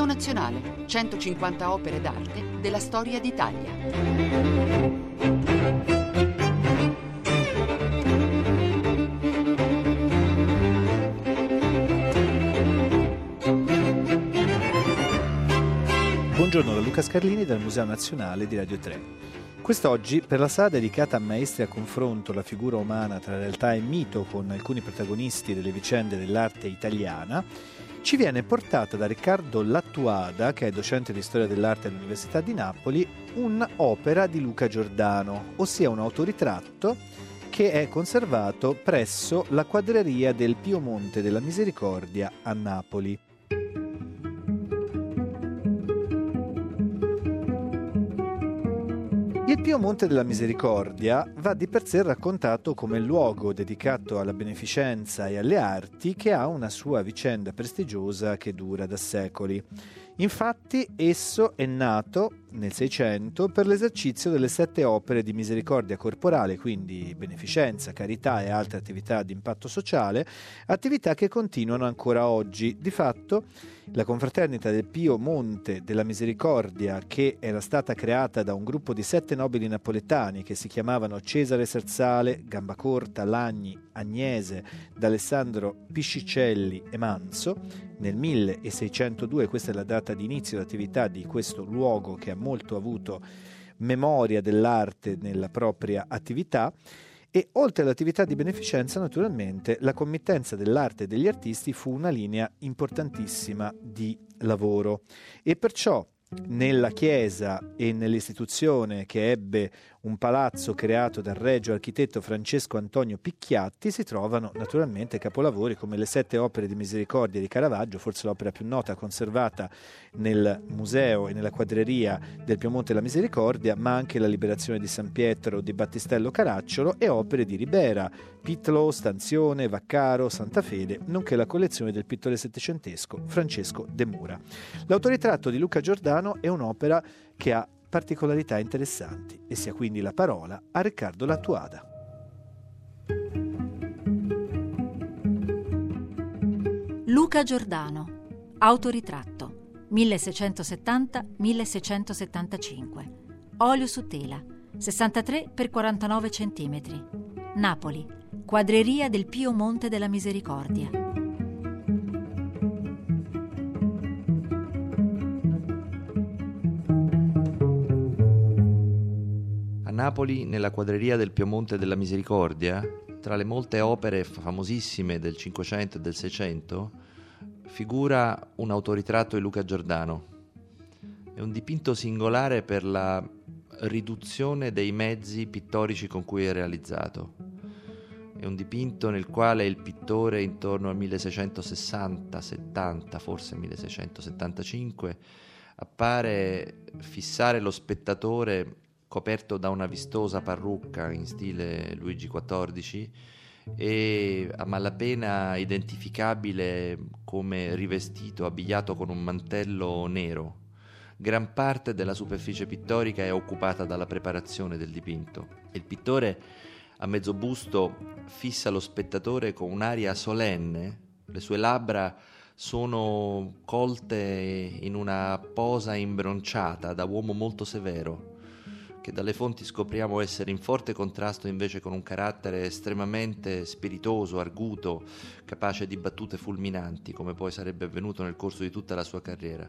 Museo Nazionale, 150 opere d'arte della storia d'Italia. Buongiorno da Luca Scarlini dal Museo Nazionale di Radio 3. Quest'oggi, per la sala dedicata a maestri a confronto la figura umana tra realtà e mito con alcuni protagonisti delle vicende dell'arte italiana, ci viene portata da Riccardo Lattuada, che è docente di storia dell'arte all'Università di Napoli, un'opera di Luca Giordano, ossia un autoritratto che è conservato presso la quadreria del Pio Monte della Misericordia a Napoli. Il Pio Monte della Misericordia va di per sé raccontato come luogo dedicato alla beneficenza e alle arti che ha una sua vicenda prestigiosa che dura da secoli. Infatti esso è nato nel Seicento per l'esercizio delle sette opere di misericordia corporale, quindi beneficenza, carità e altre attività di impatto sociale, attività che continuano ancora oggi. Di fatto, la confraternita del Pio Monte della Misericordia, che era stata creata da un gruppo di sette nobili napoletani che si chiamavano Cesare Serzale, Gambacorta, Lagni, Agnese, D'Alessandro Piscicelli e Manso, nel 1602, questa è la data di inizio dell'attività di questo luogo che ha molto avuto memoria dell'arte nella propria attività, e oltre all'attività di beneficenza, naturalmente, la committenza dell'arte e degli artisti fu una linea importantissima di lavoro. E perciò nella chiesa e nell'istituzione che ebbe un palazzo creato dal regio architetto Francesco Antonio Picchiatti si trovano naturalmente capolavori come le sette opere di misericordia di Caravaggio, forse l'opera più nota conservata nel museo e nella quadreria del Piemonte della Misericordia, ma anche la liberazione di San Pietro di Battistello Caracciolo e opere di Ribera, Pitlo, Stanzione, Vaccaro, Santa Fede, nonché la collezione del pittore settecentesco Francesco De Mura. L'autoritratto di Luca Giordano è un'opera che ha particolarità interessanti e sia quindi la parola a Riccardo Lattuada. Luca Giordano, autoritratto, 1670-1675, olio su tela, 63 x 49 cm, Napoli, quadreria del Pio Monte della Misericordia. Napoli, nella quadreria del Piemonte della Misericordia, tra le molte opere famosissime del Cinquecento e del Seicento, figura un autoritratto di Luca Giordano. È un dipinto singolare per la riduzione dei mezzi pittorici con cui è realizzato. È un dipinto nel quale il pittore intorno al 1660-70, forse 1675, appare fissare lo spettatore coperto da una vistosa parrucca in stile Luigi XIV e a malapena identificabile come rivestito, abbigliato con un mantello nero. Gran parte della superficie pittorica è occupata dalla preparazione del dipinto. Il pittore a mezzo busto fissa lo spettatore con un'aria solenne, le sue labbra sono colte in una posa imbronciata da uomo molto severo che dalle fonti scopriamo essere in forte contrasto invece con un carattere estremamente spiritoso, arguto, capace di battute fulminanti, come poi sarebbe avvenuto nel corso di tutta la sua carriera.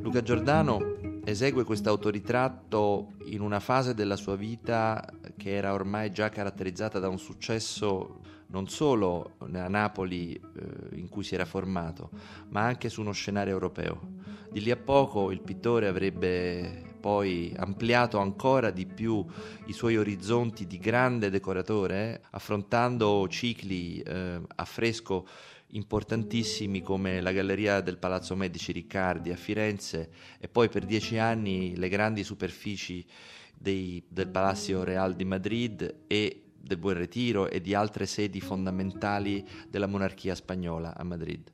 Luca Giordano esegue questo autoritratto in una fase della sua vita che era ormai già caratterizzata da un successo non solo a Napoli eh, in cui si era formato, ma anche su uno scenario europeo. Di lì a poco il pittore avrebbe poi ampliato ancora di più i suoi orizzonti di grande decoratore, affrontando cicli eh, a fresco importantissimi come la Galleria del Palazzo Medici Riccardi a Firenze e poi per dieci anni le grandi superfici dei, del Palazzo Real di Madrid e del Buon Retiro e di altre sedi fondamentali della monarchia spagnola a Madrid.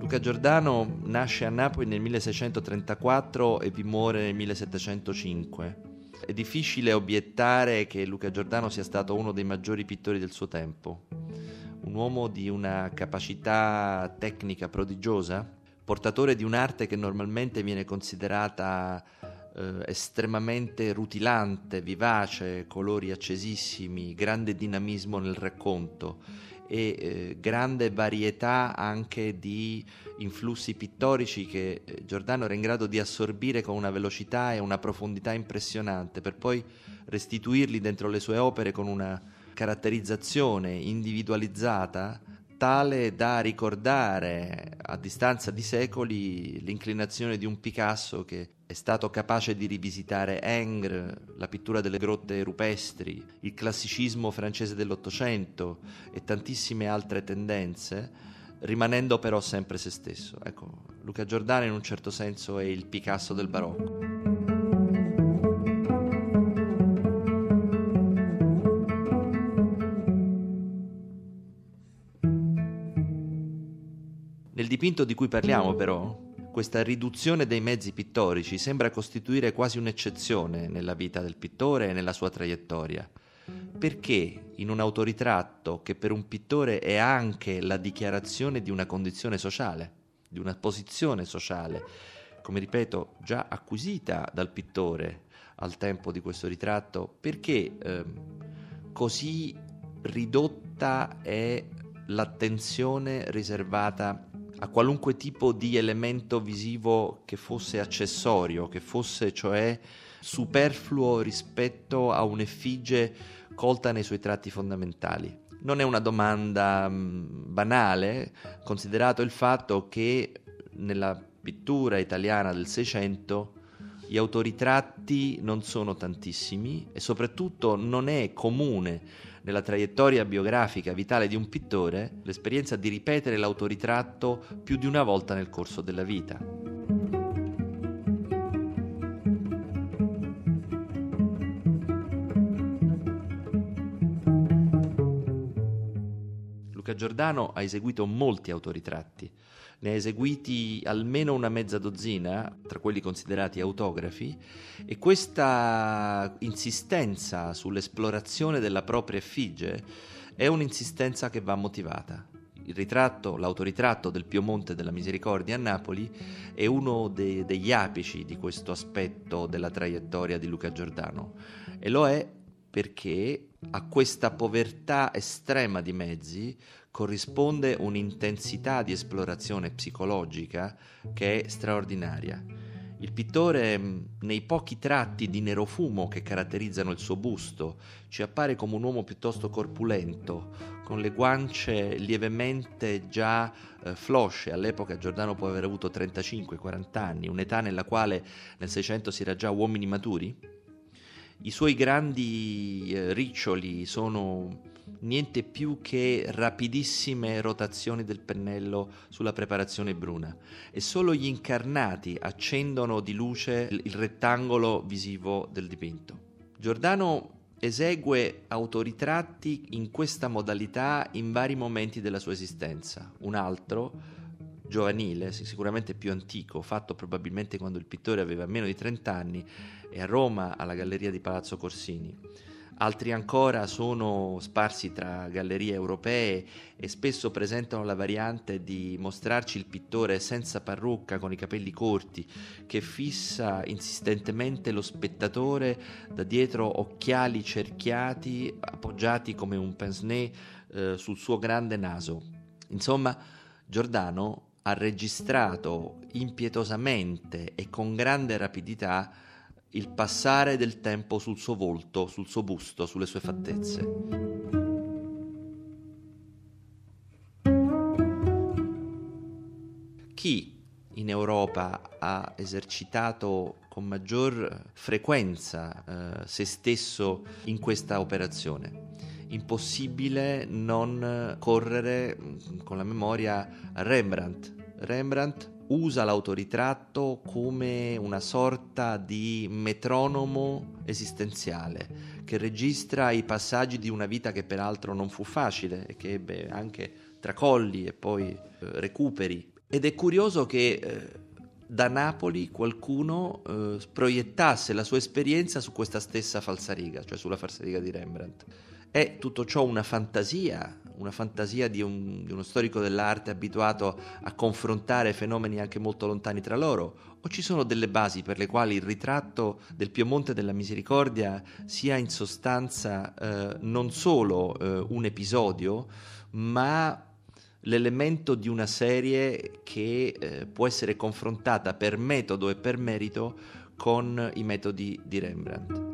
Luca Giordano nasce a Napoli nel 1634 e vi muore nel 1705. È difficile obiettare che Luca Giordano sia stato uno dei maggiori pittori del suo tempo, un uomo di una capacità tecnica prodigiosa, portatore di un'arte che normalmente viene considerata eh, estremamente rutilante, vivace, colori accesissimi, grande dinamismo nel racconto e eh, grande varietà anche di influssi pittorici che eh, Giordano era in grado di assorbire con una velocità e una profondità impressionante per poi restituirli dentro le sue opere con una caratterizzazione individualizzata tale da ricordare a distanza di secoli l'inclinazione di un Picasso che è stato capace di rivisitare Ingres, la pittura delle grotte rupestri, il classicismo francese dell'Ottocento e tantissime altre tendenze, rimanendo però sempre se stesso. Ecco, Luca Giordano in un certo senso è il Picasso del barocco. Dipinto di cui parliamo però, questa riduzione dei mezzi pittorici sembra costituire quasi un'eccezione nella vita del pittore e nella sua traiettoria. Perché in un autoritratto che per un pittore è anche la dichiarazione di una condizione sociale, di una posizione sociale, come ripeto, già acquisita dal pittore al tempo di questo ritratto, perché eh, così ridotta è l'attenzione riservata a qualunque tipo di elemento visivo che fosse accessorio, che fosse cioè superfluo rispetto a un'effigie colta nei suoi tratti fondamentali. Non è una domanda mh, banale, considerato il fatto che nella pittura italiana del Seicento gli autoritratti non sono tantissimi e soprattutto non è comune nella traiettoria biografica vitale di un pittore l'esperienza di ripetere l'autoritratto più di una volta nel corso della vita. Luca Giordano ha eseguito molti autoritratti, ne ha eseguiti almeno una mezza dozzina, tra quelli considerati autografi, e questa insistenza sull'esplorazione della propria effigie è un'insistenza che va motivata. Il ritratto, l'autoritratto del Piemonte della Misericordia a Napoli è uno de- degli apici di questo aspetto della traiettoria di Luca Giordano e lo è perché a questa povertà estrema di mezzi corrisponde un'intensità di esplorazione psicologica che è straordinaria. Il pittore, mm, nei pochi tratti di nerofumo che caratterizzano il suo busto, ci appare come un uomo piuttosto corpulento, con le guance lievemente già eh, flosce. All'epoca Giordano può aver avuto 35-40 anni, un'età nella quale nel Seicento si era già uomini maturi. I suoi grandi eh, riccioli sono niente più che rapidissime rotazioni del pennello sulla preparazione bruna e solo gli incarnati accendono di luce il rettangolo visivo del dipinto. Giordano esegue autoritratti in questa modalità in vari momenti della sua esistenza. Un altro, giovanile, sicuramente più antico, fatto probabilmente quando il pittore aveva meno di 30 anni, è a Roma alla Galleria di Palazzo Corsini altri ancora sono sparsi tra gallerie europee e spesso presentano la variante di mostrarci il pittore senza parrucca, con i capelli corti, che fissa insistentemente lo spettatore da dietro occhiali cerchiati, appoggiati come un pince-nez eh, sul suo grande naso. Insomma, Giordano ha registrato impietosamente e con grande rapidità il passare del tempo sul suo volto, sul suo busto, sulle sue fattezze. Chi in Europa ha esercitato con maggior frequenza eh, se stesso in questa operazione? Impossibile non correre mm, con la memoria Rembrandt. Rembrandt usa l'autoritratto come una sorta di metronomo esistenziale che registra i passaggi di una vita che peraltro non fu facile e che ebbe anche tracolli e poi eh, recuperi. Ed è curioso che eh, da Napoli qualcuno eh, proiettasse la sua esperienza su questa stessa falsariga, cioè sulla falsariga di Rembrandt. È tutto ciò una fantasia, una fantasia di, un, di, uno storico dell'arte abituato a confrontare fenomeni anche molto lontani tra loro? O ci sono delle basi per le quali il ritratto del Piemonte della Misericordia sia in sostanza eh, non solo eh, un episodio, ma l'elemento di una serie che eh, può essere confrontata per metodo e per merito con i metodi di Rembrandt.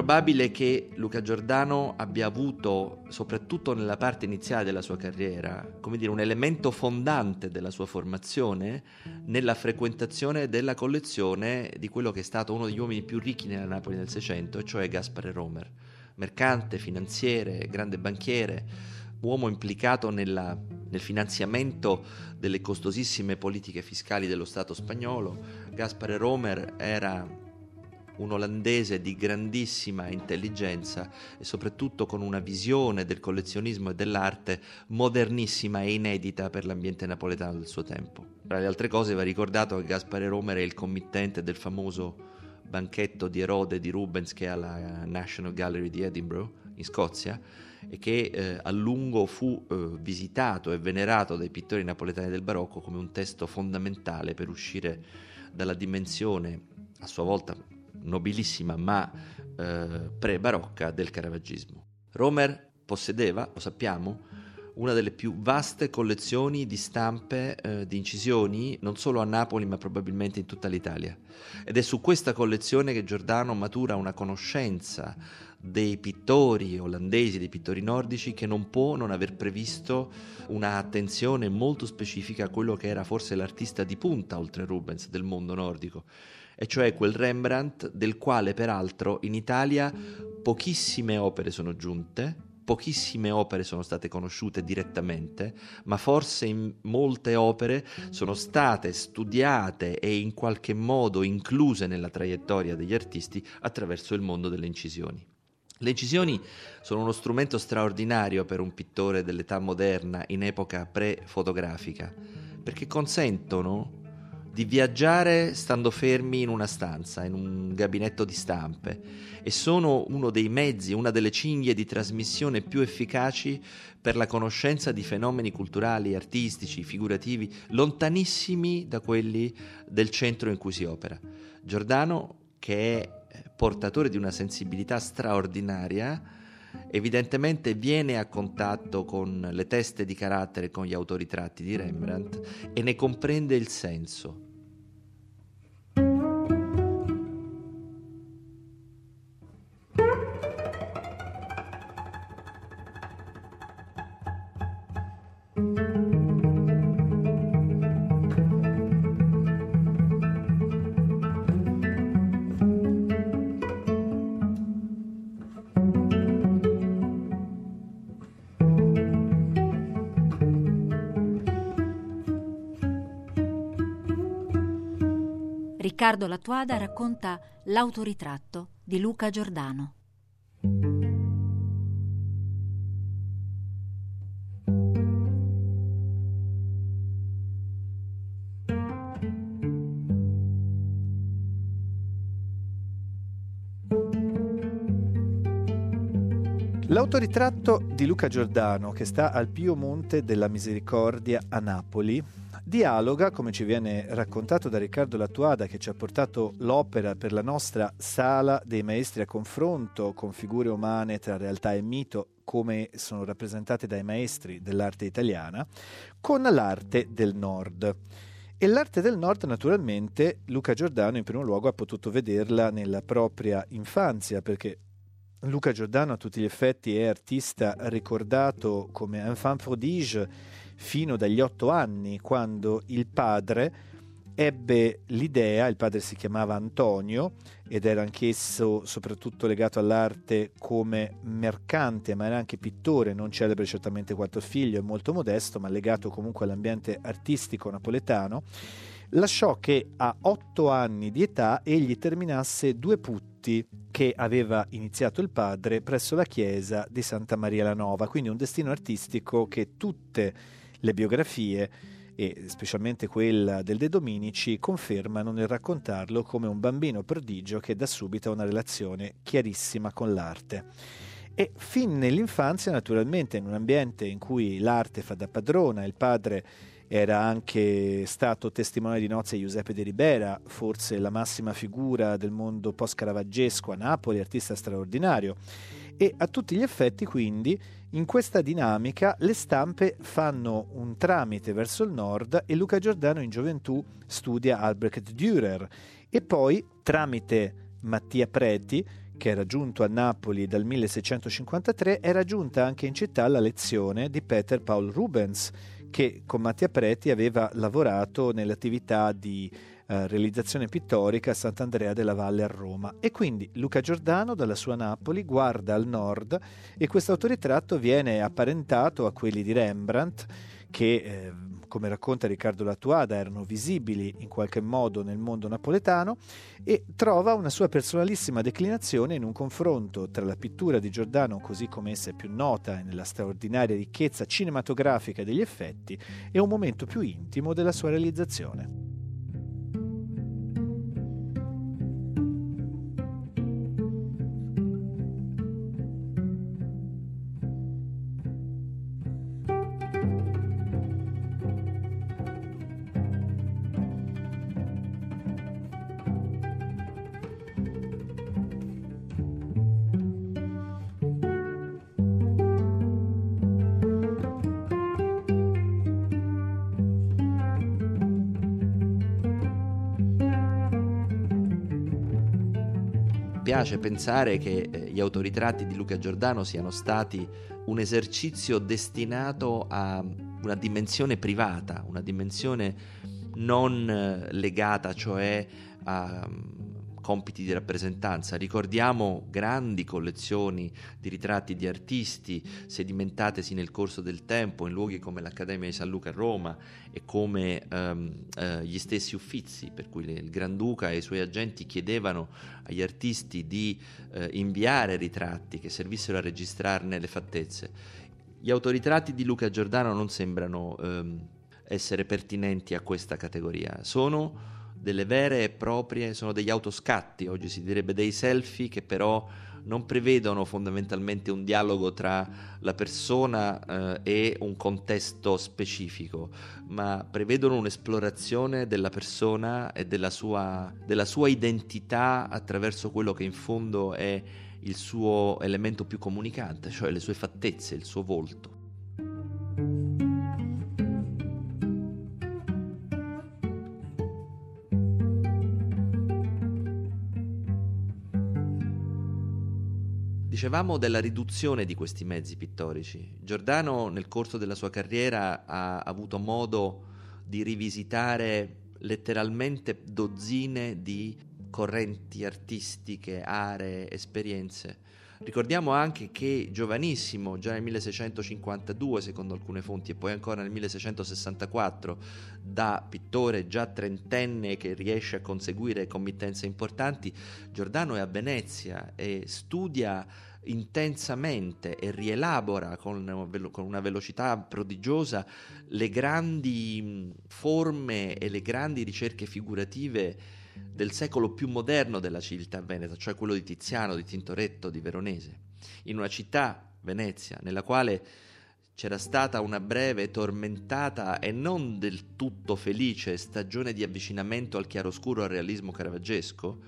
Probabile che Luca Giordano abbia avuto, soprattutto nella parte iniziale della sua carriera, come dire, un elemento fondante della sua formazione nella frequentazione della collezione di quello che è stato uno degli uomini più ricchi nella Napoli del Seicento, cioè Gaspare Romer, mercante, finanziere, grande banchiere, uomo implicato nella, nel finanziamento delle costosissime politiche fiscali dello Stato spagnolo. Gaspare Romer era un olandese di grandissima intelligenza e soprattutto con una visione del collezionismo e dell'arte modernissima e inedita per l'ambiente napoletano del suo tempo. Tra le altre cose va ricordato che Gaspare Romer è il committente del famoso banchetto di Erode di Rubens che ha la National Gallery di Edinburgh in Scozia e che eh, a lungo fu eh, visitato e venerato dai pittori napoletani del barocco come un testo fondamentale per uscire dalla dimensione a sua volta nobilissima ma eh, pre-barocca del caravaggismo. Romer possedeva, lo sappiamo, una delle più vaste collezioni di stampe, eh, di incisioni, non solo a Napoli ma probabilmente in tutta l'Italia. Ed è su questa collezione che Giordano matura una conoscenza dei pittori olandesi, dei pittori nordici, che non può non aver previsto un'attenzione molto specifica a quello che era forse l'artista di punta, oltre Rubens, del mondo nordico, e cioè quel Rembrandt del quale peraltro in Italia pochissime opere sono giunte, pochissime opere sono state conosciute direttamente, ma forse molte opere sono state studiate e in qualche modo incluse nella traiettoria degli artisti attraverso il mondo delle incisioni. Le incisioni sono uno strumento straordinario per un pittore dell'età moderna in epoca pre-fotografica, perché consentono di viaggiare stando fermi in una stanza, in un gabinetto di stampe e sono uno dei mezzi, una delle cinghie di trasmissione più efficaci per la conoscenza di fenomeni culturali, artistici, figurativi, lontanissimi da quelli del centro in cui si opera. Giordano, che è portatore di una sensibilità straordinaria, evidentemente viene a contatto con le teste di carattere, con gli autoritratti di Rembrandt e ne comprende il senso. Riccardo Latuada racconta L'autoritratto di Luca Giordano. L'autoritratto di Luca Giordano, che sta al Pio Monte della Misericordia a Napoli, dialoga, come ci viene raccontato da Riccardo Lattuada, che ci ha portato l'opera per la nostra sala dei maestri a confronto con figure umane tra realtà e mito, come sono rappresentate dai maestri dell'arte italiana, con l'arte del nord. E l'arte del nord, naturalmente, Luca Giordano in primo luogo ha potuto vederla nella propria infanzia, perché Luca Giordano a tutti gli effetti è artista ricordato come enfant prodige fino dagli otto anni, quando il padre ebbe l'idea, il padre si chiamava Antonio ed era anch'esso soprattutto legato all'arte come mercante, ma era anche pittore, non celebre certamente quanto figlio, è molto modesto, ma legato comunque all'ambiente artistico napoletano, lasciò che a otto anni di età egli terminasse due putti che aveva iniziato il padre presso la chiesa di Santa Maria la Nova, quindi un destino artistico che tutte le biografie e specialmente quella del De Dominici confermano nel raccontarlo come un bambino prodigio che da subito ha una relazione chiarissima con l'arte. E fin nell'infanzia, naturalmente, in un ambiente in cui l'arte fa da padrona, il padre era anche stato testimone di nozze Giuseppe de Ribera, forse la massima figura del mondo post-caravaggesco a Napoli, artista straordinario. E a tutti gli effetti, quindi, in questa dinamica le stampe fanno un tramite verso il nord e Luca Giordano in gioventù studia Albrecht Dürer. E poi, tramite Mattia Preti, che era giunto a Napoli dal 1653, era giunta anche in città la lezione di Peter Paul Rubens, che con Mattia Preti aveva lavorato nell'attività di eh, realizzazione pittorica a Sant'Andrea della Valle a Roma. E quindi Luca Giordano dalla sua Napoli guarda al nord e questo autoritratto viene apparentato a quelli di Rembrandt che eh, come racconta Riccardo Latuada, erano visibili in qualche modo nel mondo napoletano e trova una sua personalissima declinazione in un confronto tra la pittura di Giordano, così come essa è più nota e nella straordinaria ricchezza cinematografica degli effetti, e un momento più intimo della sua realizzazione. Piace pensare che eh, gli autoritratti di Luca Giordano siano stati un esercizio destinato a una dimensione privata, una dimensione non eh, legata cioè a compiti di rappresentanza. Ricordiamo grandi collezioni di ritratti di artisti sedimentatesi nel corso del tempo in luoghi come l'Accademia di San Luca a Roma e come ehm, eh, gli stessi uffizi, per cui il Granduca e i suoi agenti chiedevano agli artisti di eh, inviare ritratti che servissero a registrarne le fattezze. Gli autoritratti di Luca Giordano non sembrano ehm, essere pertinenti a questa categoria, sono delle vere e proprie, sono degli autoscatti, oggi si direbbe dei selfie che però non prevedono fondamentalmente un dialogo tra la persona eh, e un contesto specifico, ma prevedono un'esplorazione della persona e della sua, della sua identità attraverso quello che in fondo è il suo elemento più comunicante, cioè le sue fattezze, il suo volto. Dicevamo della riduzione di questi mezzi pittorici. Giordano nel corso della sua carriera ha avuto modo di rivisitare letteralmente dozzine di correnti artistiche, aree, esperienze. Ricordiamo anche che giovanissimo, già nel 1652 secondo alcune fonti e poi ancora nel 1664, da pittore già trentenne che riesce a conseguire committenze importanti, Giordano è a Venezia e studia intensamente e rielabora con, con una velocità prodigiosa le grandi forme e le grandi ricerche figurative del secolo più moderno della civiltà veneta, cioè quello di Tiziano, di Tintoretto, di Veronese, in una città, Venezia, nella quale c'era stata una breve, tormentata e non del tutto felice stagione di avvicinamento al chiaroscuro al realismo caravaggesco,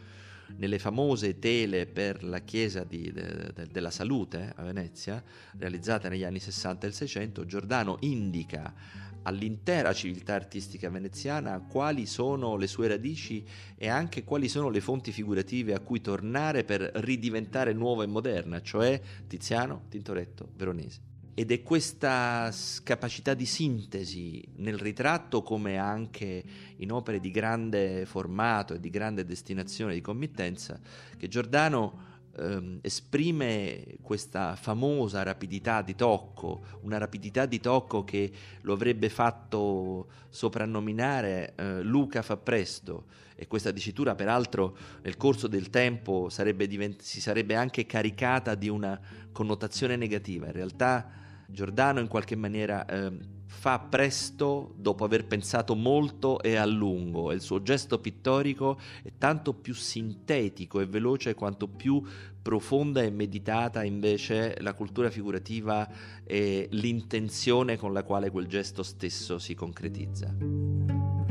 nelle famose tele per la Chiesa di, de, de, della Salute a Venezia, realizzate negli anni 60 e 600, Giordano indica all'intera civiltà artistica veneziana quali sono le sue radici e anche quali sono le fonti figurative a cui tornare per ridiventare nuova e moderna, cioè Tiziano, Tintoretto, Veronese. Ed è questa capacità di sintesi nel ritratto come anche in opere di grande formato e di grande destinazione di committenza che Giordano ehm, esprime questa famosa rapidità di tocco, una rapidità di tocco che lo avrebbe fatto soprannominare eh, Luca fa presto e questa dicitura peraltro nel corso del tempo sarebbe divent- si sarebbe anche caricata di una connotazione negativa. In realtà Giordano in qualche maniera eh, fa presto dopo aver pensato molto e a lungo e il suo gesto pittorico è tanto più sintetico e veloce quanto più profonda e meditata invece la cultura figurativa e l'intenzione con la quale quel gesto stesso si concretizza.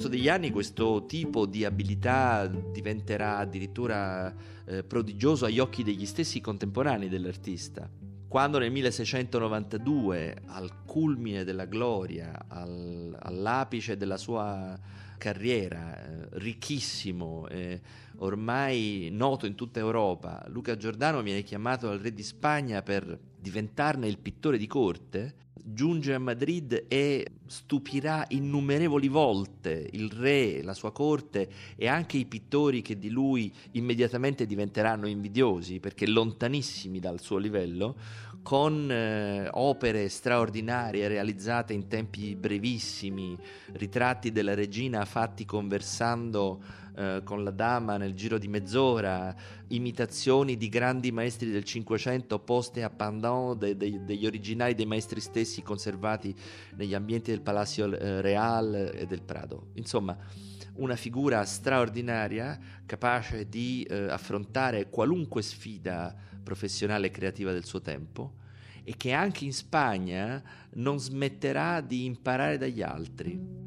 Corso degli anni questo tipo di abilità diventerà addirittura eh, prodigioso agli occhi degli stessi contemporanei dell'artista. Quando nel 1692, al culmine della gloria, al, all'apice della sua carriera, eh, ricchissimo, eh, ormai noto in tutta Europa, Luca Giordano viene chiamato dal re di Spagna per diventarne il pittore di corte, giunge a Madrid e stupirà innumerevoli volte il re, la sua corte e anche i pittori che di lui immediatamente diventeranno invidiosi perché lontanissimi dal suo livello, con eh, opere straordinarie realizzate in tempi brevissimi, ritratti della regina fatti conversando eh, con la dama nel giro di mezz'ora, imitazioni di grandi maestri del Cinquecento poste a pendant de, de, degli originali dei maestri stessi conservati negli ambienti del Palacio eh, Real e del Prado. Insomma, una figura straordinaria, capace di eh, affrontare qualunque sfida professionale e creativa del suo tempo e che anche in Spagna non smetterà di imparare dagli altri.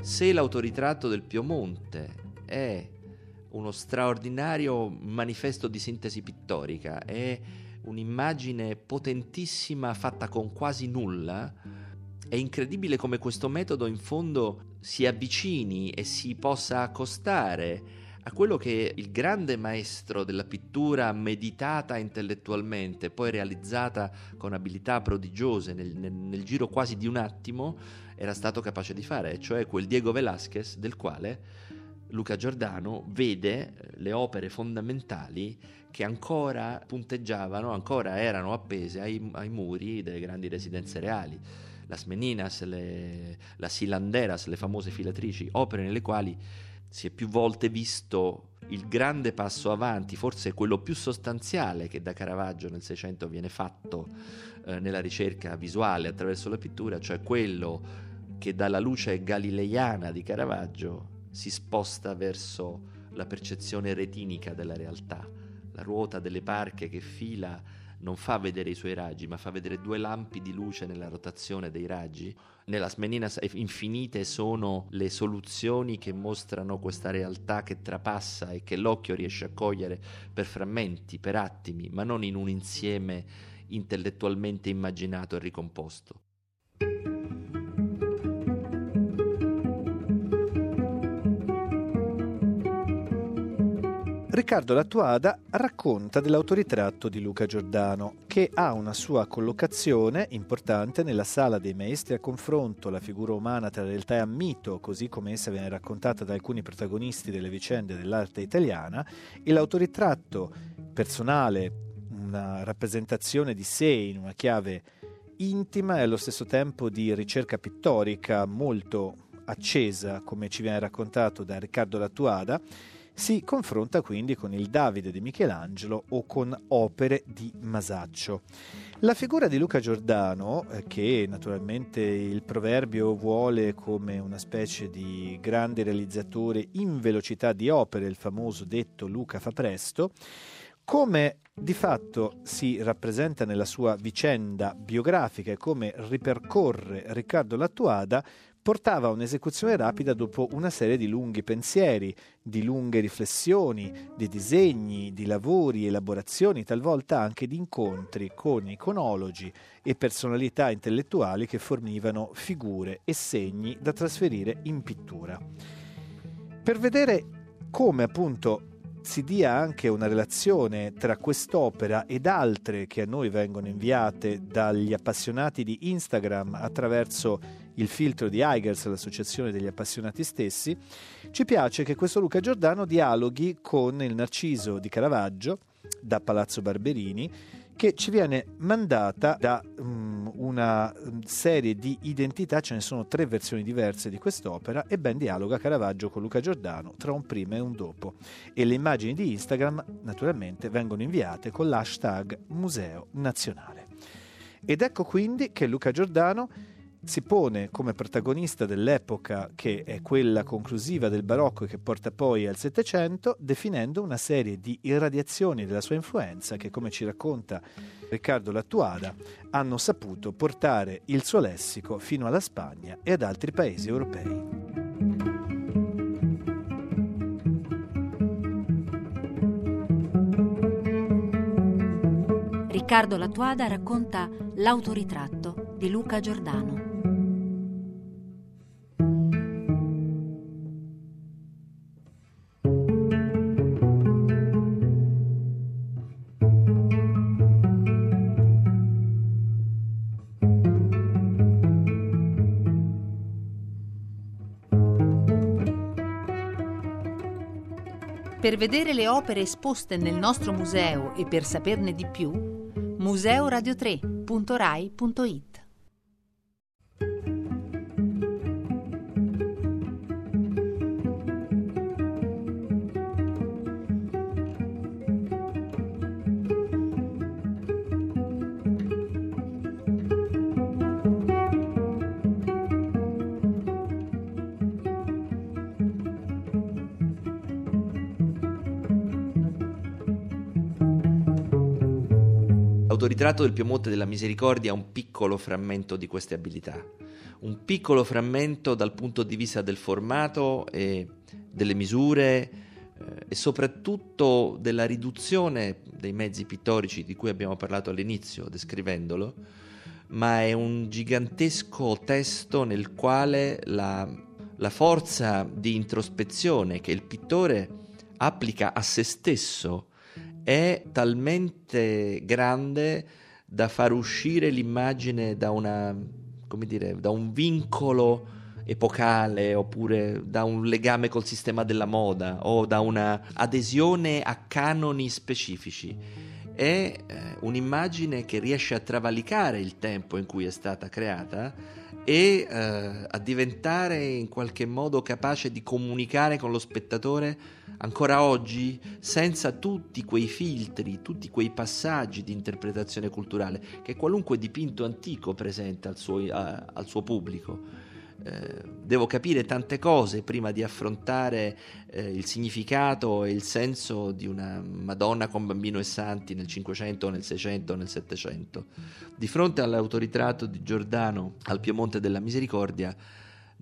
Se l'autoritratto del Piemonte è uno straordinario manifesto di sintesi pittorica, è un'immagine potentissima fatta con quasi nulla, è incredibile come questo metodo in fondo si avvicini e si possa accostare a quello che il grande maestro della pittura meditata intellettualmente, poi realizzata con abilità prodigiose nel, nel, nel giro quasi di un attimo, era stato capace di fare, cioè quel Diego Velázquez del quale Luca Giordano vede eh, le opere fondamentali che ancora punteggiavano, ancora erano appese ai, ai muri delle grandi residenze reali. Las Meninas, le, las Hilanderas, le famose filatrici, opere nelle quali si è più volte visto il grande passo avanti, forse quello più sostanziale che da Caravaggio nel Seicento viene fatto eh, nella ricerca visuale attraverso la pittura, cioè quello che dalla luce galileiana di Caravaggio si sposta verso la percezione retinica della realtà. La ruota delle parche che fila non fa vedere i suoi raggi, ma fa vedere due lampi di luce nella rotazione dei raggi. Nella Smenina infinite sono le soluzioni che mostrano questa realtà che trapassa e che l'occhio riesce a cogliere per frammenti, per attimi, ma non in un insieme intellettualmente immaginato e ricomposto. Riccardo Lattuada racconta dell'autoritratto di Luca Giordano, che ha una sua collocazione importante nella sala dei maestri a confronto, la figura umana tra realtà e mito, così come essa viene raccontata da alcuni protagonisti delle vicende dell'arte italiana, e l'autoritratto personale, una rappresentazione di sé in una chiave intima e allo stesso tempo di ricerca pittorica molto accesa, come ci viene raccontato da Riccardo Lattuada, si confronta quindi con il Davide di Michelangelo o con opere di Masaccio. La figura di Luca Giordano, eh, che naturalmente il proverbio vuole come una specie di grande realizzatore in velocità di opere, il famoso detto Luca fa presto, come di fatto si rappresenta nella sua vicenda biografica e come ripercorre Riccardo Lattuada, portava a un'esecuzione rapida dopo una serie di lunghi pensieri, di lunghe riflessioni, di disegni, di lavori, elaborazioni, talvolta anche di incontri con iconologi e personalità intellettuali che fornivano figure e segni da trasferire in pittura. Per vedere come appunto si dia anche una relazione tra quest'opera ed altre che a noi vengono inviate dagli appassionati di Instagram attraverso il filtro di Eigers, l'associazione degli appassionati stessi, ci piace che questo Luca Giordano dialoghi con il Narciso di Caravaggio da Palazzo Barberini che ci viene mandata da um, una mm, serie di identità, ce ne sono tre versioni diverse di quest'opera e ben dialoga Caravaggio con Luca Giordano tra un prima e un dopo. E le immagini di Instagram naturalmente vengono inviate con l'hashtag Museo Nazionale. Ed ecco quindi che Luca Giordano si pone come protagonista dell'epoca che è quella conclusiva del barocco e che porta poi al Settecento, definendo una serie di irradiazioni della sua influenza che, come ci racconta Riccardo Lattuada, hanno saputo portare il suo lessico fino alla Spagna e ad altri paesi europei. Riccardo Lattuada racconta L'autoritratto di Luca Giordano. Per vedere le opere esposte nel nostro museo e per saperne di più, museoradio3.rai.it L'autoritratto del Piemonte della Misericordia è un piccolo frammento di queste abilità, un piccolo frammento dal punto di vista del formato e delle misure eh, e soprattutto della riduzione dei mezzi pittorici di cui abbiamo parlato all'inizio descrivendolo, ma è un gigantesco testo nel quale la, la forza di introspezione che il pittore applica a se stesso è talmente grande da far uscire l'immagine da, una, dire, da un vincolo epocale oppure da un legame col sistema della moda o da una adesione a canoni specifici. È eh, un'immagine che riesce a travalicare il tempo in cui è stata creata e eh, a diventare in qualche modo capace di comunicare con lo spettatore ancora oggi senza tutti quei filtri, tutti quei passaggi di interpretazione culturale che qualunque dipinto antico presenta al suo, a, al suo pubblico. Eh, devo capire tante cose prima di affrontare eh, il significato e il senso di una Madonna con bambino e santi nel 500, nel 600, nel 700. Di fronte all'autoritratto di Giordano al Piemonte della Misericordia,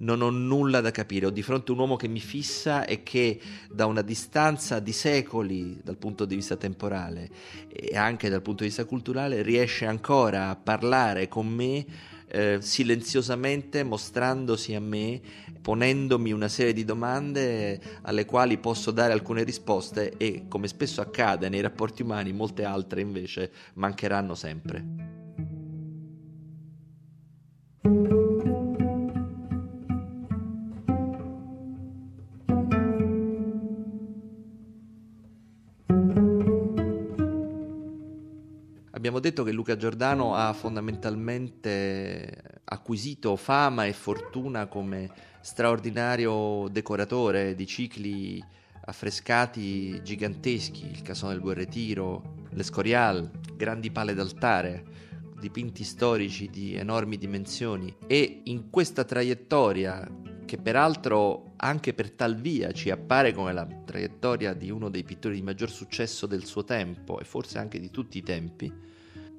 non ho nulla da capire, ho di fronte un uomo che mi fissa e che da una distanza di secoli dal punto di vista temporale e anche dal punto di vista culturale riesce ancora a parlare con me eh, silenziosamente mostrandosi a me, ponendomi una serie di domande alle quali posso dare alcune risposte e come spesso accade nei rapporti umani molte altre invece mancheranno sempre. Abbiamo detto che Luca Giordano ha fondamentalmente acquisito fama e fortuna come straordinario decoratore di cicli affrescati giganteschi, il Casone del Guerretiro, l'Escorial, grandi pale d'altare, dipinti storici di enormi dimensioni. E in questa traiettoria che peraltro anche per tal via ci appare come la traiettoria di uno dei pittori di maggior successo del suo tempo e forse anche di tutti i tempi,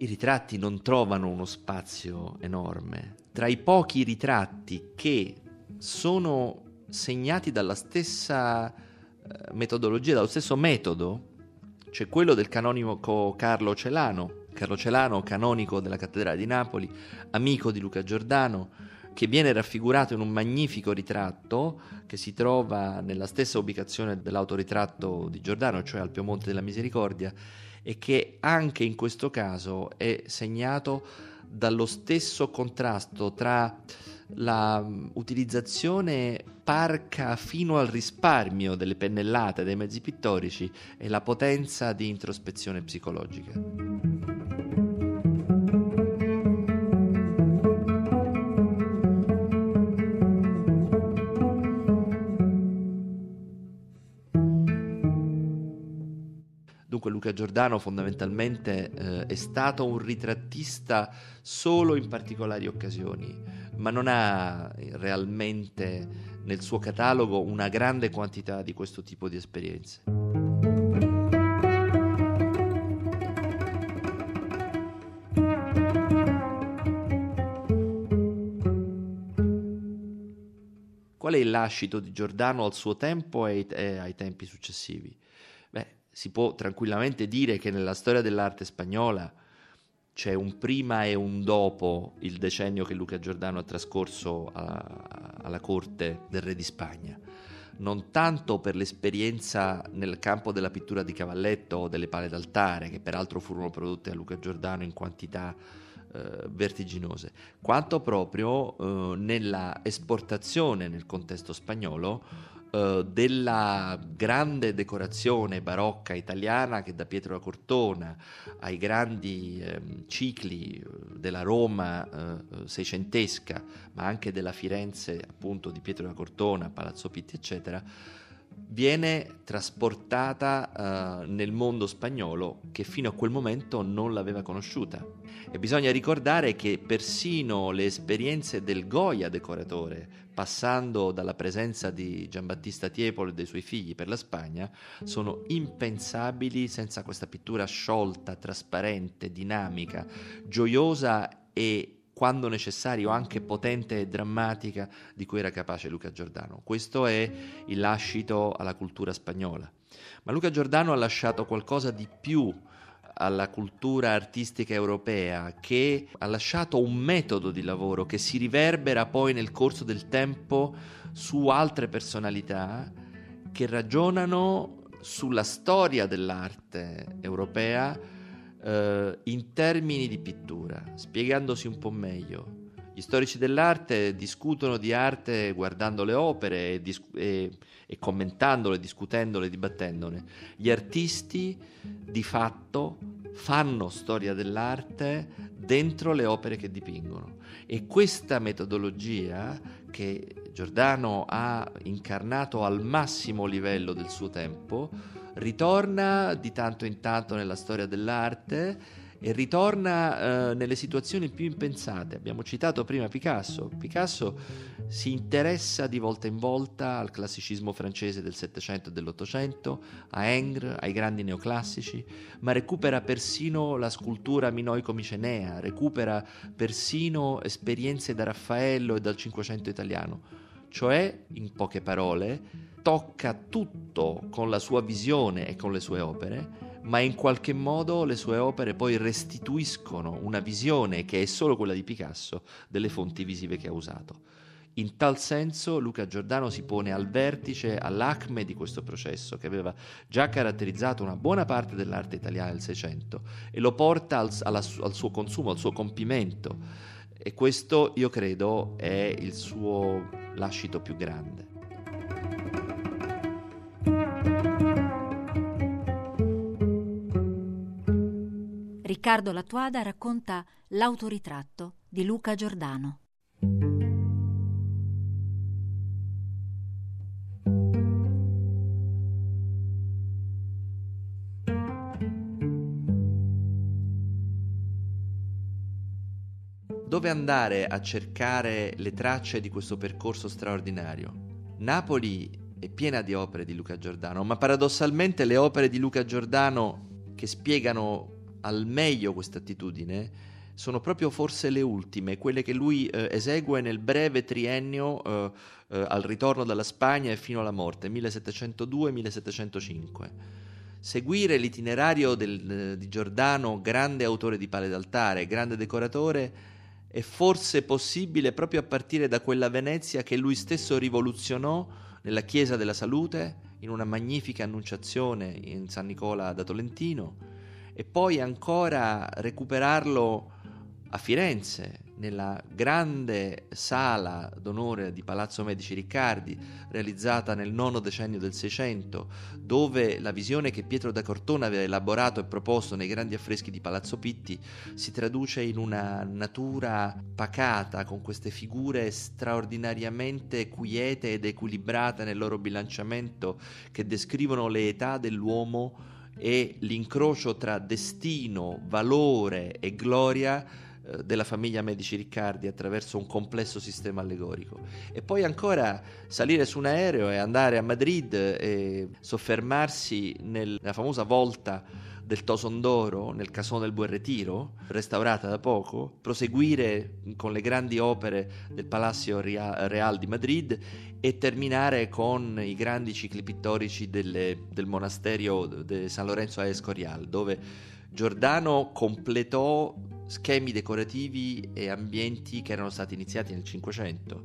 i ritratti non trovano uno spazio enorme. Tra i pochi ritratti che sono segnati dalla stessa eh, metodologia, dallo stesso metodo, cioè quello del canonico Carlo Celano, Carlo Celano, canonico della cattedrale di Napoli, amico di Luca Giordano, che viene raffigurato in un magnifico ritratto che si trova nella stessa ubicazione dell'autoritratto di Giordano, cioè al Piemonte della Misericordia, e che anche in questo caso è segnato dallo stesso contrasto tra la utilizzazione parca fino al risparmio delle pennellate dei mezzi pittorici e la potenza di introspezione psicologica. Luca Giordano fondamentalmente eh, è stato un ritrattista solo in particolari occasioni, ma non ha realmente nel suo catalogo una grande quantità di questo tipo di esperienze. Qual è il lascito di Giordano al suo tempo e ai, tempi successivi? Si può tranquillamente dire che nella storia dell'arte spagnola c'è un prima e un dopo il decennio che Luca Giordano ha trascorso a, alla corte del re di Spagna. Non tanto per l'esperienza nel campo della pittura di cavalletto o delle pale d'altare, che peraltro furono prodotte a Luca Giordano in quantità eh, vertiginose, quanto proprio eh, nella esportazione nel contesto spagnolo Uh, della grande decorazione barocca italiana che da Pietro da Cortona ai grandi eh, cicli eh, della Roma eh, seicentesca, ma anche della Firenze appunto di Pietro da Cortona, Palazzo Pitti, eccetera, viene trasportata uh, nel mondo spagnolo che fino a quel momento non l'aveva conosciuta. E bisogna ricordare che persino le esperienze del Goya decoratore, passando dalla presenza di Giambattista Tiepolo e dei suoi figli per la Spagna, sono impensabili senza questa pittura sciolta, trasparente, dinamica, gioiosa e quando necessario anche potente e drammatica di cui era capace Luca Giordano. Questo è il lascito alla cultura spagnola. Ma Luca Giordano ha lasciato qualcosa di più alla cultura artistica europea, che ha lasciato un metodo di lavoro che si riverbera poi nel corso del tempo su altre personalità che ragionano sulla storia dell'arte europea eh, in termini di pittura, spiegandosi un po' meglio. Gli storici dell'arte discutono di arte guardando le opere e, dis- e, e commentandole, discutendole, dibattendone. Gli artisti di fatto fanno storia dell'arte dentro le opere che dipingono e questa metodologia che Giordano ha incarnato al massimo livello del suo tempo ritorna di tanto in tanto nella storia dell'arte e ritorna eh, nelle situazioni più impensate. Abbiamo citato prima Picasso. Picasso si interessa di volta in volta al classicismo francese del Settecento e dell'Ottocento, a Ingres, ai grandi neoclassici, ma recupera persino la scultura minoico-micenea, recupera persino esperienze da Raffaello e dal Cinquecento italiano. Cioè, in poche parole, tocca tutto con la sua visione e con le sue opere, ma in qualche modo le sue opere poi restituiscono una visione che è solo quella di Picasso delle fonti visive che ha usato. In tal senso Luca Giordano si pone al vertice, all'acme di questo processo che aveva già caratterizzato una buona parte dell'arte italiana del Seicento e lo porta al, alla, al suo consumo, al suo compimento. E questo io credo è il suo lascito più grande. Riccardo Lattuada racconta L'autoritratto di Luca Giordano. Dove andare a cercare le tracce di questo percorso straordinario? Napoli è piena di opere di Luca Giordano, ma paradossalmente le opere di Luca Giordano che spiegano al meglio questa attitudine sono proprio forse le ultime, quelle che lui eh, esegue nel breve triennio eh, eh, al ritorno dalla Spagna e fino alla morte, 1702-1705. Seguire l'itinerario del, eh, di Giordano, grande autore di pale d'altare, grande decoratore, è forse possibile proprio a partire da quella Venezia che lui stesso rivoluzionò nella Chiesa della Salute, in una magnifica annunciazione in San Nicola da Tolentino, e poi ancora recuperarlo a Firenze, nella grande sala d'onore di Palazzo Medici Riccardi, realizzata nel nono decennio del Seicento, dove la visione che Pietro da Cortona aveva elaborato e proposto nei grandi affreschi di Palazzo Pitti si traduce in una natura pacata, con queste figure straordinariamente quiete ed equilibrate nel loro bilanciamento, che descrivono le età dell'uomo e l'incrocio tra destino, valore e gloria eh, della famiglia Medici Riccardi attraverso un complesso sistema allegorico. E poi ancora salire su un aereo e andare a Madrid e soffermarsi nella famosa volta del Tosondoro nel Casone del Buen Retiro, restaurata da poco, proseguire con le grandi opere del Palacio Real di Madrid e terminare con i grandi cicli pittorici delle, del monasterio di San Lorenzo a Escorial, dove Giordano completò schemi decorativi e ambienti che erano stati iniziati nel Cinquecento,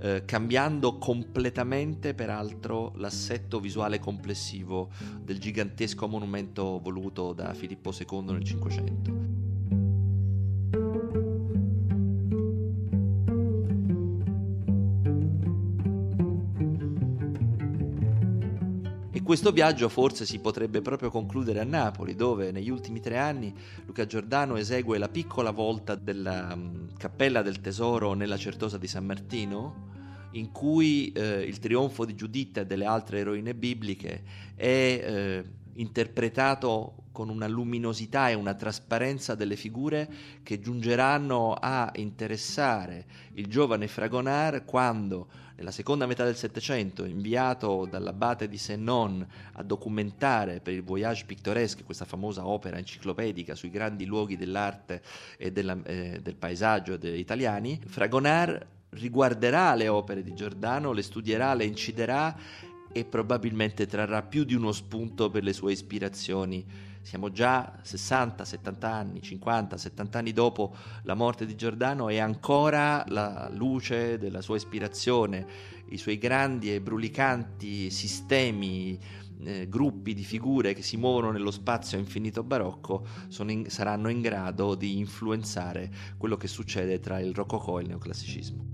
eh, cambiando completamente peraltro l'assetto visuale complessivo del gigantesco monumento voluto da Filippo II nel Cinquecento. Questo viaggio forse si potrebbe proprio concludere a Napoli, dove negli ultimi tre anni Luca Giordano esegue la piccola volta della um, Cappella del Tesoro nella Certosa di San Martino, in cui eh, il trionfo di Giuditta e delle altre eroine bibliche è eh, interpretato con una luminosità e una trasparenza delle figure che giungeranno a interessare il giovane Fragonard quando nella seconda metà del Settecento, inviato dall'abate di Senon a documentare per il Voyage Pictoresque, questa famosa opera enciclopedica sui grandi luoghi dell'arte e della, eh, del paesaggio degli italiani, Fragonard riguarderà le opere di Giordano, le studierà, le inciderà e probabilmente trarrà più di uno spunto per le sue ispirazioni siamo già 60, 70 anni, 50, 70 anni dopo la morte di Giordano e ancora la luce della sua ispirazione, i suoi grandi e brulicanti sistemi, eh, gruppi di figure che si muovono nello spazio infinito barocco in, saranno in grado di influenzare quello che succede tra il rococò e il neoclassicismo.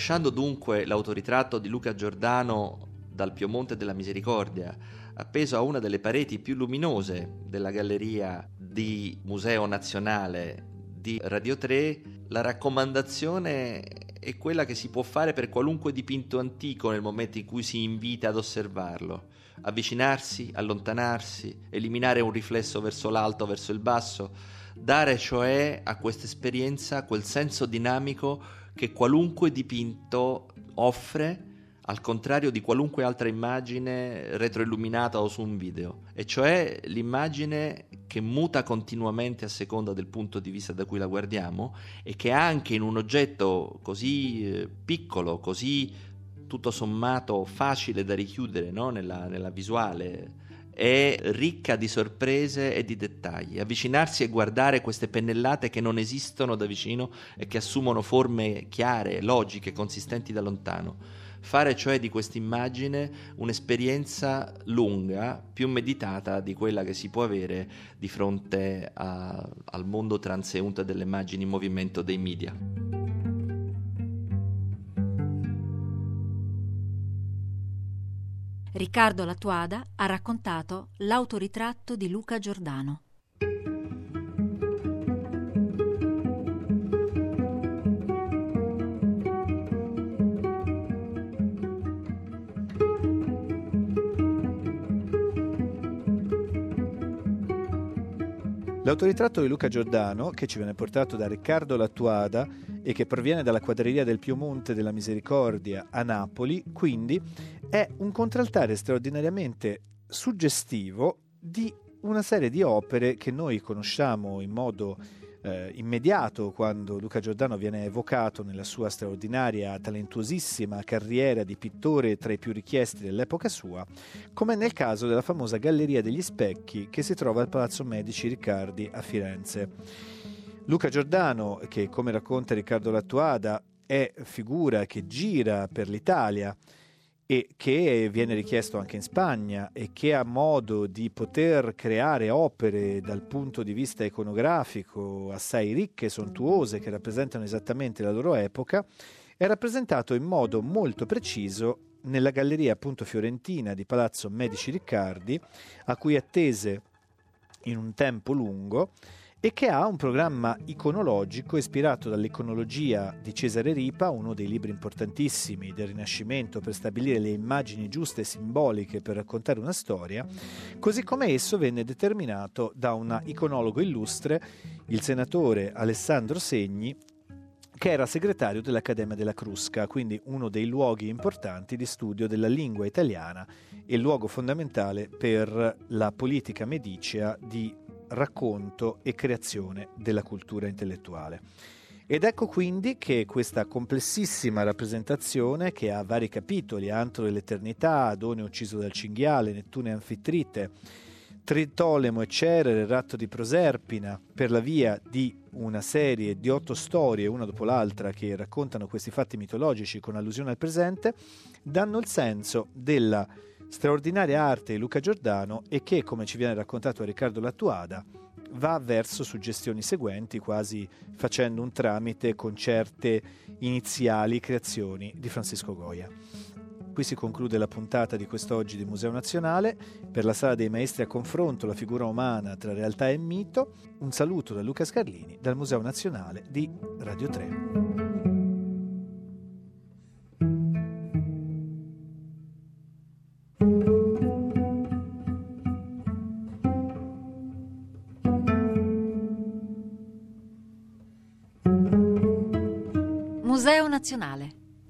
Lasciando dunque l'autoritratto di Luca Giordano dal Piemonte della Misericordia, appeso a una delle pareti più luminose della galleria di Museo Nazionale di Radio 3, la raccomandazione è quella che si può fare per qualunque dipinto antico nel momento in cui si invita ad osservarlo. Avvicinarsi, allontanarsi, eliminare un riflesso verso l'alto, verso il basso, dare cioè a questa esperienza quel senso dinamico che qualunque dipinto offre al contrario di qualunque altra immagine retroilluminata o su un video, e cioè l'immagine che muta continuamente a seconda del punto di vista da cui la guardiamo e che anche in un oggetto così eh, piccolo, così tutto sommato facile da richiudere no? nella, nella visuale è ricca di sorprese e di dettagli. Avvicinarsi e guardare queste pennellate che non esistono da vicino e che assumono forme chiare, logiche, consistenti da lontano. Fare cioè di questa immagine un'esperienza lunga, più meditata di quella che si può avere di fronte a, al mondo transeunte delle immagini in movimento dei media. Riccardo Latuada ha raccontato l'autoritratto di Luca Giordano. L'autoritratto di Luca Giordano, che ci viene portato da Riccardo Lattuada e che proviene dalla quadreria del Piemonte della Misericordia a Napoli, quindi è un contraltare straordinariamente suggestivo di una serie di opere che noi conosciamo in modo eh, immediato quando Luca Giordano viene evocato nella sua straordinaria, talentuosissima carriera di pittore tra i più richiesti dell'epoca sua, come nel caso della famosa Galleria degli Specchi che si trova al Palazzo Medici Riccardi a Firenze. Luca Giordano, che come racconta Riccardo Lattuada, è figura che gira per l'Italia, e che viene richiesto anche in Spagna e che ha modo di poter creare opere dal punto di vista iconografico assai ricche, sontuose, che rappresentano esattamente la loro epoca, è rappresentato in modo molto preciso nella galleria appunto fiorentina di Palazzo Medici Riccardi, a cui attese in un tempo lungo e che ha un programma iconologico ispirato dall'iconologia di Cesare Ripa, uno dei libri importantissimi del Rinascimento per stabilire le immagini giuste e simboliche per raccontare una storia, così come esso venne determinato da un iconologo illustre, il senatore Alessandro Segni, che era segretario dell'Accademia della Crusca, quindi uno dei luoghi importanti di studio della lingua italiana e luogo fondamentale per la politica medicea di racconto e creazione della cultura intellettuale. Ed ecco quindi che questa complessissima rappresentazione, che ha vari capitoli, Antro dell'Eternità, Adone ucciso dal cinghiale, Nettuno e Anfitrite, Tritolemo e Cerere, Ratto di Proserpina, per la via di una serie di otto storie, una dopo l'altra, che raccontano questi fatti mitologici con allusione al presente, danno il senso della straordinaria arte di Luca Giordano e che, come ci viene raccontato a Riccardo Lattuada, va verso suggestioni seguenti, quasi facendo un tramite con certe iniziali creazioni di Francisco Goya. Qui si conclude la puntata di quest'oggi di Museo Nazionale. Per la Sala dei Maestri a confronto la figura umana tra realtà e mito, un saluto da Luca Scarlini dal Museo Nazionale di Radio 3. Museo Nazionale.